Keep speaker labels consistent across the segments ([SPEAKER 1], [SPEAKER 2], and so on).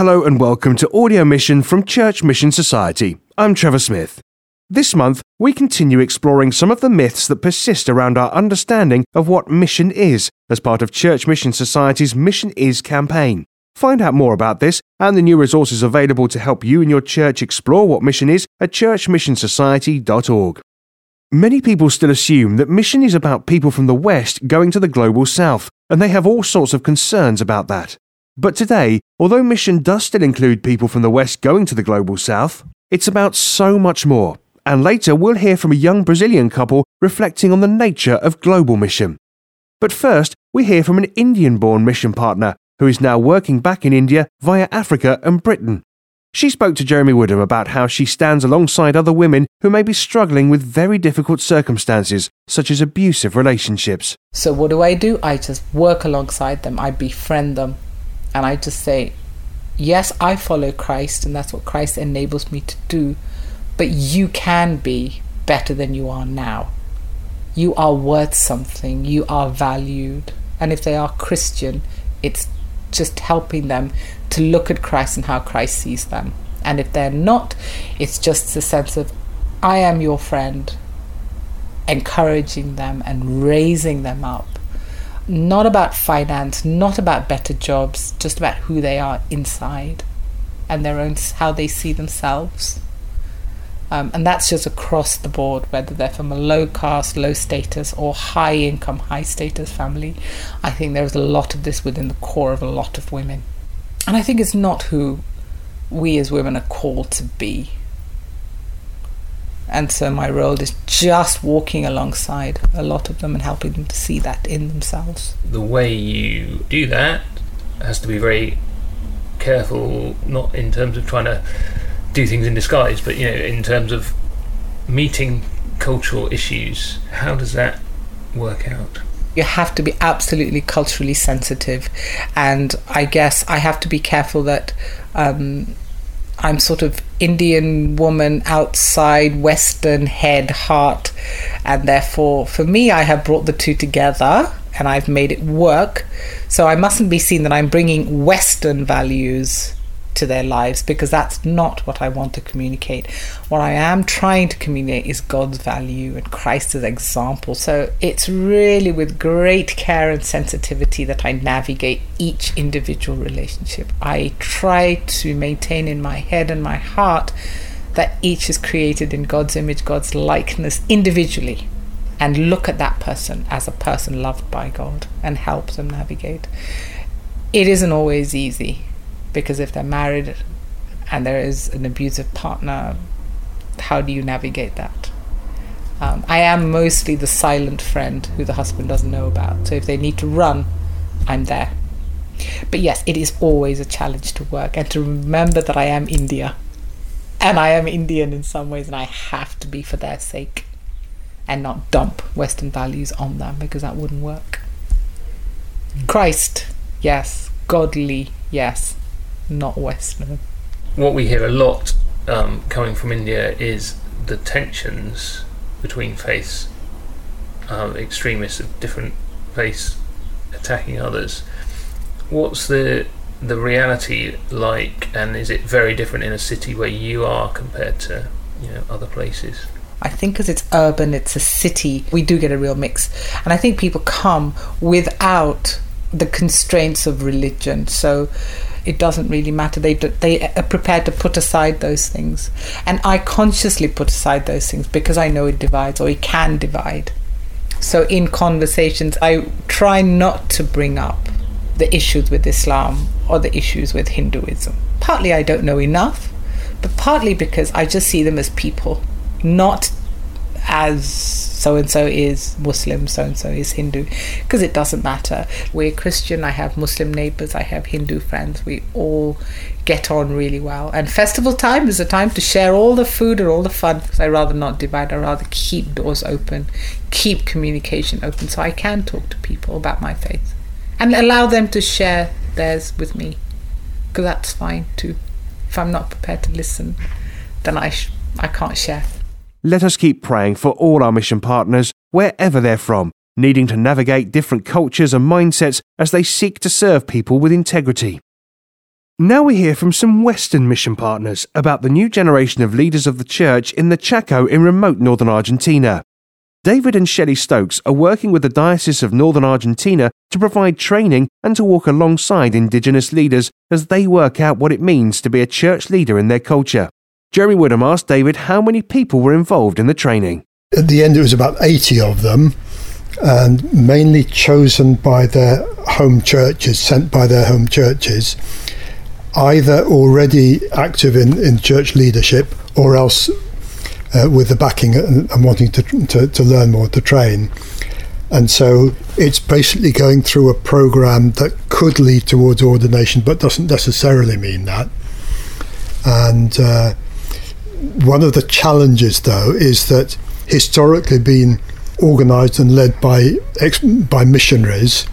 [SPEAKER 1] Hello and welcome to Audio Mission from Church Mission Society. I'm Trevor Smith. This month, we continue exploring some of the myths that persist around our understanding of what mission is as part of Church Mission Society's Mission Is campaign. Find out more about this and the new resources available to help you and your church explore what mission is at churchmissionsociety.org. Many people still assume that mission is about people from the West going to the global South, and they have all sorts of concerns about that. But today, although mission does still include people from the West going to the global South, it's about so much more and later we'll hear from a young Brazilian couple reflecting on the nature of global mission. But first, we hear from an Indian born mission partner who is now working back in India via Africa and Britain. She spoke to Jeremy Woodham about how she stands alongside other women who may be struggling with very difficult circumstances, such as abusive relationships.
[SPEAKER 2] So, what do I do? I just work alongside them, I befriend them, and I just say, Yes, I follow Christ, and that's what Christ enables me to do but you can be better than you are now. You are worth something, you are valued. And if they are Christian, it's just helping them to look at Christ and how Christ sees them. And if they're not, it's just a sense of, I am your friend, encouraging them and raising them up. Not about finance, not about better jobs, just about who they are inside and their own how they see themselves. Um, and that's just across the board, whether they're from a low caste, low status, or high income, high status family. I think there's a lot of this within the core of a lot of women. And I think it's not who we as women are called to be. And so my role is just walking alongside a lot of them and helping them to see that in themselves.
[SPEAKER 3] The way you do that has to be very careful, not in terms of trying to do things in disguise, but you know, in terms of meeting cultural issues, how does that work out?
[SPEAKER 2] You have to be absolutely culturally sensitive, and I guess I have to be careful that um, I'm sort of Indian woman outside, Western head, heart, and therefore for me, I have brought the two together and I've made it work. So I mustn't be seen that I'm bringing Western values to their lives because that's not what I want to communicate. What I am trying to communicate is God's value and Christ's example. So it's really with great care and sensitivity that I navigate each individual relationship. I try to maintain in my head and my heart that each is created in God's image, God's likeness individually. And look at that person as a person loved by God and help them navigate. It isn't always easy because if they're married and there is an abusive partner, how do you navigate that? Um, I am mostly the silent friend who the husband doesn't know about. So if they need to run, I'm there. But yes, it is always a challenge to work and to remember that I am India. And I am Indian in some ways, and I have to be for their sake and not dump Western values on them because that wouldn't work. Christ, yes. Godly, yes not Western.
[SPEAKER 3] What we hear a lot um, coming from India is the tensions between faiths, um, extremists of different faiths attacking others. What's the the reality like, and is it very different in a city where you are compared to you know other places?
[SPEAKER 2] I think because it's urban, it's a city, we do get a real mix. And I think people come without the constraints of religion. So it doesn't really matter. They they are prepared to put aside those things, and I consciously put aside those things because I know it divides or it can divide. So in conversations, I try not to bring up the issues with Islam or the issues with Hinduism. Partly I don't know enough, but partly because I just see them as people, not as so and so is Muslim, so and so is Hindu, because it doesn't matter. We're Christian, I have Muslim neighbors, I have Hindu friends, we all get on really well. And festival time is a time to share all the food and all the fun, because I rather not divide, I rather keep doors open, keep communication open, so I can talk to people about my faith and allow them to share theirs with me, because that's fine too. If I'm not prepared to listen, then I, sh- I can't share.
[SPEAKER 1] Let us keep praying for all our mission partners, wherever they're from, needing to navigate different cultures and mindsets as they seek to serve people with integrity. Now we hear from some Western mission partners about the new generation of leaders of the church in the Chaco in remote northern Argentina. David and Shelley Stokes are working with the Diocese of Northern Argentina to provide training and to walk alongside Indigenous leaders as they work out what it means to be a church leader in their culture. Jeremy Woodham asked David how many people were involved in the training.
[SPEAKER 4] At the end, it was about 80 of them, and mainly chosen by their home churches, sent by their home churches either already active in, in church leadership or else uh, with the backing and, and wanting to, to, to, learn more, to train. And so it's basically going through a program that could lead towards ordination, but doesn't necessarily mean that. And uh, one of the challenges, though, is that historically being organised and led by ex- by missionaries,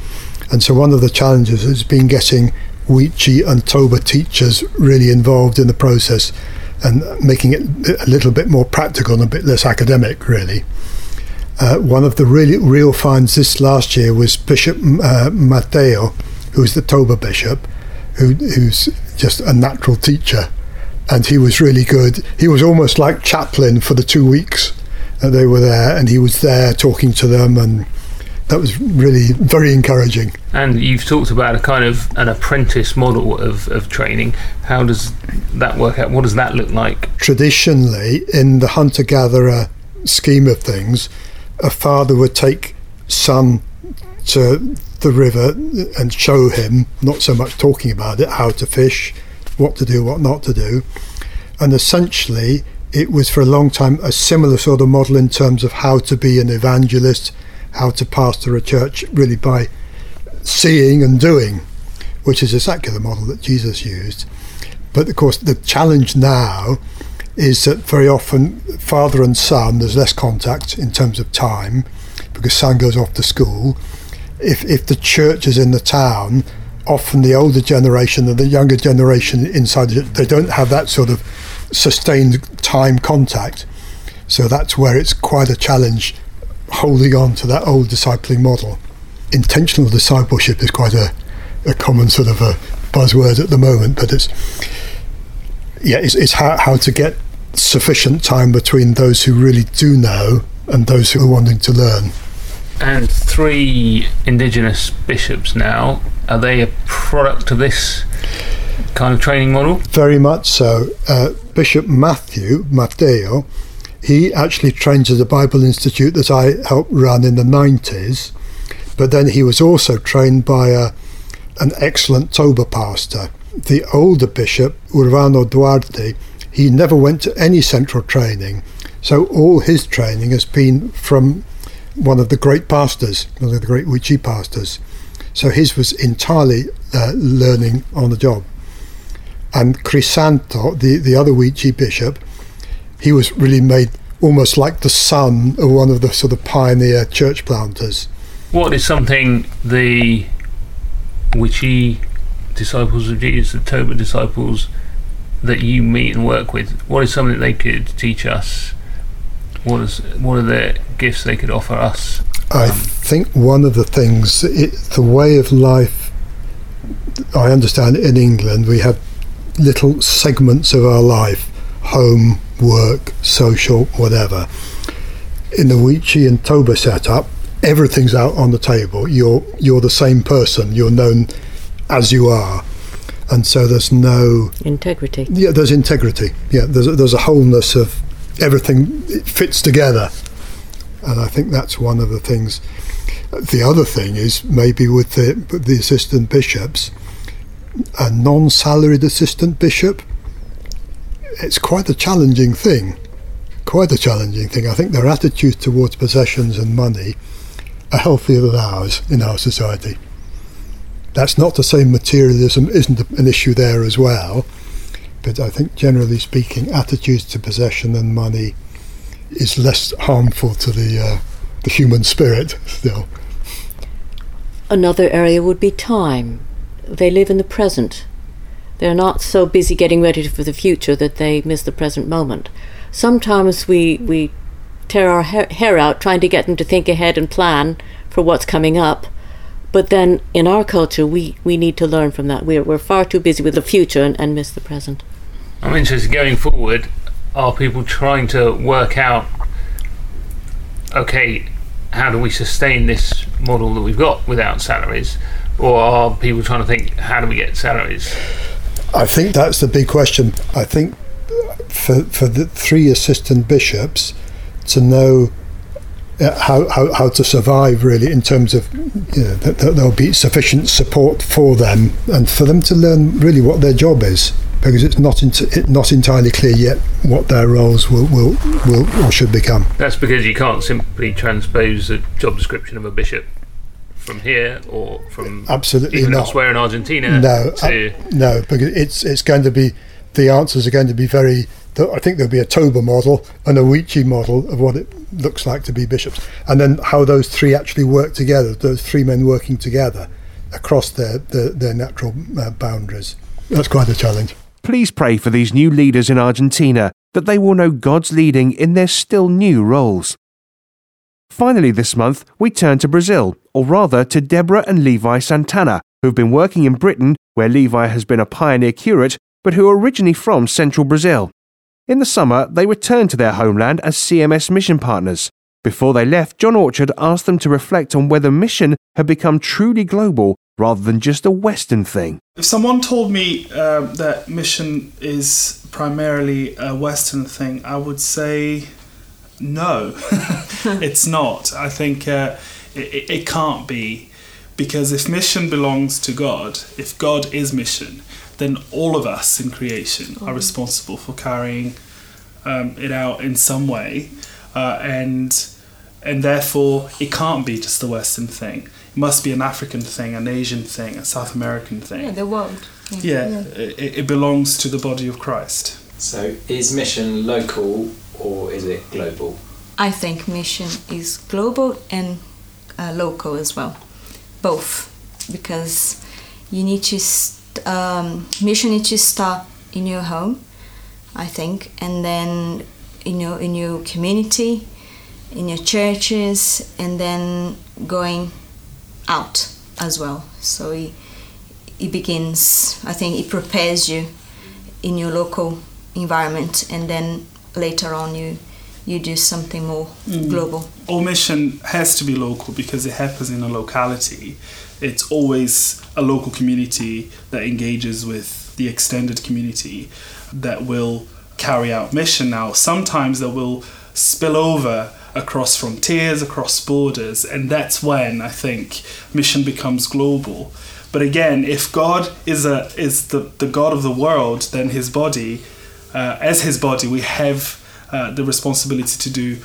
[SPEAKER 4] and so one of the challenges has been getting Wichi and Toba teachers really involved in the process and making it a little bit more practical and a bit less academic, really. Uh, one of the really real finds this last year was Bishop uh, Mateo, who's the Toba bishop, who, who's just a natural teacher, and he was really good. He was almost like chaplain for the two weeks that they were there, and he was there talking to them and that was really very encouraging.
[SPEAKER 3] And you've talked about a kind of an apprentice model of, of training. How does that work out? What does that look like?
[SPEAKER 4] Traditionally, in the hunter gatherer scheme of things, a father would take son to the river and show him, not so much talking about it, how to fish, what to do, what not to do. And essentially, it was for a long time a similar sort of model in terms of how to be an evangelist how to pastor a church really by seeing and doing, which is exactly the model that Jesus used. But of course, the challenge now is that very often father and son, there's less contact in terms of time because son goes off to school. If, if the church is in the town, often the older generation and the younger generation inside they don't have that sort of sustained time contact. So that's where it's quite a challenge holding on to that old discipling model. Intentional discipleship is quite a, a common sort of a buzzword at the moment, but it's yeah, it's, it's how, how to get sufficient time between those who really do know and those who are wanting to learn.
[SPEAKER 3] And three indigenous bishops now, are they a product of this kind of training model?
[SPEAKER 4] Very much so. Uh, Bishop Matthew Mateo he actually trained at the Bible Institute that I helped run in the 90s, but then he was also trained by a, an excellent Toba pastor. The older bishop, Urbano Duarte, he never went to any central training, so all his training has been from one of the great pastors, one of the great Wichi pastors. So his was entirely uh, learning on the job. And Crisanto, the, the other Wichi bishop, he was really made almost like the son of one of the sort of pioneer church planters.
[SPEAKER 3] What is something the Wichi disciples of Jesus, the Toba disciples that you meet and work with, what is something they could teach us? What is what are the gifts they could offer us?
[SPEAKER 4] I um, think one of the things, it, the way of life. I understand in England we have little segments of our life: home, work, social, whatever. In the Wichi and Toba setup, everything's out on the table. You're you're the same person. You're known as you are, and so there's no
[SPEAKER 5] integrity.
[SPEAKER 4] Yeah, there's integrity. Yeah, there's a, there's a wholeness of everything. Fits together, and I think that's one of the things. The other thing is maybe with the the assistant bishops, a non-salaried assistant bishop it's quite a challenging thing. Quite a challenging thing. I think their attitude towards possessions and money are healthier than ours in our society. That's not to say materialism isn't an issue there as well, but I think generally speaking, attitudes to possession and money is less harmful to the uh, the human spirit still.
[SPEAKER 5] Another area would be time. They live in the present. They're not so busy getting ready for the future that they miss the present moment. Sometimes we, we tear our hair out trying to get them to think ahead and plan for what's coming up, But then in our culture, we, we need to learn from that. We're, we're far too busy with the future and, and miss the present.
[SPEAKER 3] I'm interested going forward. Are people trying to work out, okay, how do we sustain this model that we've got without salaries? Or are people trying to think, how do we get salaries?
[SPEAKER 4] I think that's the big question. I think for, for the three assistant bishops to know uh, how, how, how to survive really in terms of you know, that, that there'll be sufficient support for them and for them to learn really what their job is because it's not ent- not entirely clear yet what their roles will, will, will or should become.
[SPEAKER 3] That's because you can't simply transpose the job description of a bishop from here or from
[SPEAKER 4] absolutely
[SPEAKER 3] even
[SPEAKER 4] not.
[SPEAKER 3] elsewhere in Argentina.
[SPEAKER 4] No,
[SPEAKER 3] to,
[SPEAKER 4] uh, no, because it's it's going to be the answers are going to be very. I think there'll be a Toba model and a Wichi model of what it looks like to be bishops, and then how those three actually work together. Those three men working together across their their, their natural uh, boundaries. That's quite a challenge.
[SPEAKER 1] Please pray for these new leaders in Argentina that they will know God's leading in their still new roles. Finally, this month, we turn to Brazil, or rather to Deborah and Levi Santana, who've been working in Britain, where Levi has been a pioneer curate, but who are originally from central Brazil. In the summer, they returned to their homeland as CMS mission partners. Before they left, John Orchard asked them to reflect on whether mission had become truly global rather than just a Western thing.
[SPEAKER 6] If someone told me uh, that mission is primarily a Western thing, I would say no, it's not. I think uh, it, it can't be because if mission belongs to God, if God is mission, then all of us in creation are responsible for carrying um, it out in some way, uh, and and therefore it can't be just a Western thing. It must be an African thing, an Asian thing, a South American thing.
[SPEAKER 7] Yeah, the world.
[SPEAKER 6] Yeah, It, it belongs to the body of Christ.
[SPEAKER 8] So, is mission local or is it global?
[SPEAKER 7] I think mission is global and uh, local as well, both, because you need to st- um, mission needs to start in your home, I think, and then in your in your community, in your churches, and then going out as well. So it, it begins. I think it prepares you in your local environment, and then later on you you do something more mm. global.
[SPEAKER 6] All mission has to be local because it happens in a locality. It's always a local community that engages with the extended community that will carry out mission. Now, sometimes that will spill over across frontiers, across borders, and that's when I think mission becomes global. But again, if God is a is the, the God of the world, then His body, uh, as His body, we have uh, the responsibility to do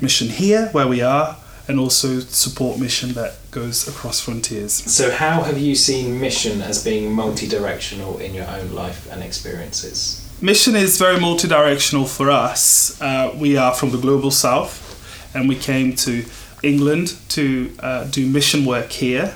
[SPEAKER 6] mission here where we are, and also support mission that goes across frontiers.
[SPEAKER 8] So, how have you seen mission as being multi directional in your own life and experiences?
[SPEAKER 6] Mission is very multi-directional for us. Uh, we are from the global south, and we came to England to uh, do mission work here,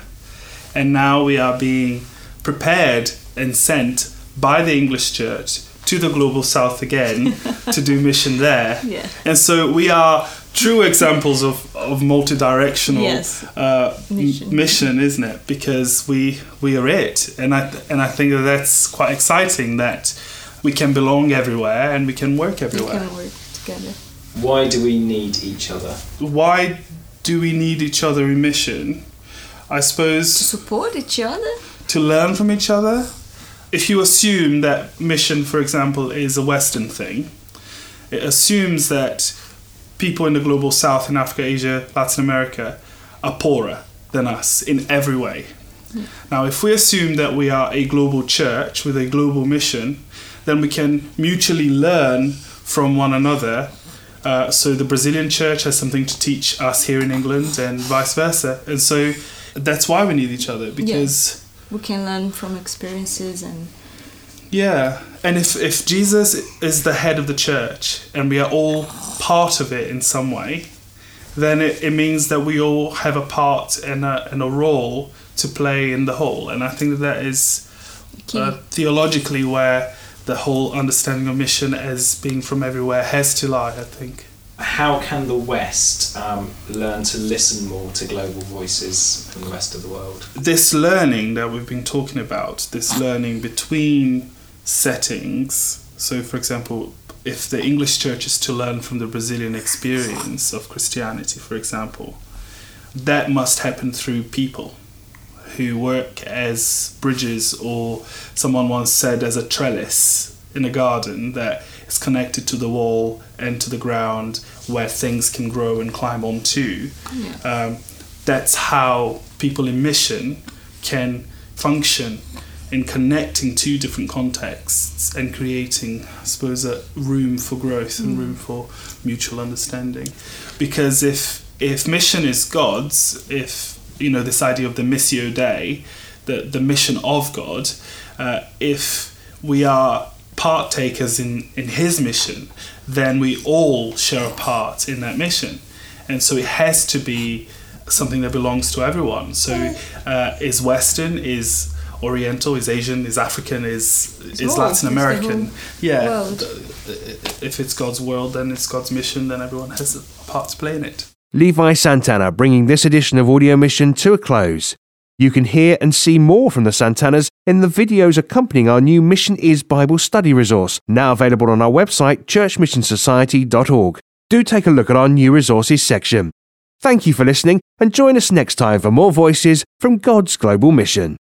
[SPEAKER 6] and now we are being prepared and sent by the English Church to the global south again to do mission there.
[SPEAKER 7] Yeah.
[SPEAKER 6] And so we are true examples of, of multi-directional
[SPEAKER 7] Yes.
[SPEAKER 6] uh,
[SPEAKER 7] Mission.
[SPEAKER 6] mission, isn't it? Because we we are it, and I and I think that that's quite exciting that we can belong everywhere and we can work everywhere.
[SPEAKER 7] We can work together.
[SPEAKER 8] Why do we need each other?
[SPEAKER 6] Why do we need each other in mission? I suppose.
[SPEAKER 7] To support each other.
[SPEAKER 6] to learn from each other. If you assume that mission, for example, is a Western thing, it assumes that people in the global South, in Africa, Asia, Latin America, are poorer than us in every way. Hmm. Now, if we assume that we are a global church with a global mission, then we can mutually learn from one another. Uh, so the Brazilian church has something to teach us here in England, and vice versa. And so that's why we need each other because.
[SPEAKER 7] We can learn from experiences and
[SPEAKER 6] Yeah, and if if Jesus is the head of the church and we are all part of it in some way, then it, it means that we all have a part and a, and a role to play in the whole. And I think that that is uh, theologically where the whole understanding of mission as being from everywhere has to lie, I think.
[SPEAKER 8] how can the West um, learn to listen more to global voices from the rest of the world?
[SPEAKER 6] This learning that we've been talking about, this learning between settings. So, for example, if the English church is to learn from the Brazilian experience of Christianity, for example, that must happen through people who work as bridges, or someone once said, as a trellis in a garden that is connected to the wall and to the ground where things can grow and climb onto.
[SPEAKER 7] Yeah.
[SPEAKER 6] Um, that's how people in mission can function in connecting two different contexts and creating, I suppose, a room for growth and room for mutual understanding. Because if if mission is God's, if you know this idea of the missio Dei, the the mission of God, uh, if we are partakers in in His mission, then we all share a part in that mission, and so it has to be something that belongs to everyone. So uh, is Western is Oriental, is Asian, is African, is is Latin American. Yeah,
[SPEAKER 7] world.
[SPEAKER 6] if it's God's world, then it's God's mission. Then everyone has a part to play in it.
[SPEAKER 1] Levi Santana bringing this edition of Audio Mission to a close. You can hear and see more from the Santanas in the videos accompanying our new Mission Is Bible study resource, now available on our website churchmissionsociety.org. Do take a look at our new resources section. Thank you for listening and join us next time for more voices from God's global mission.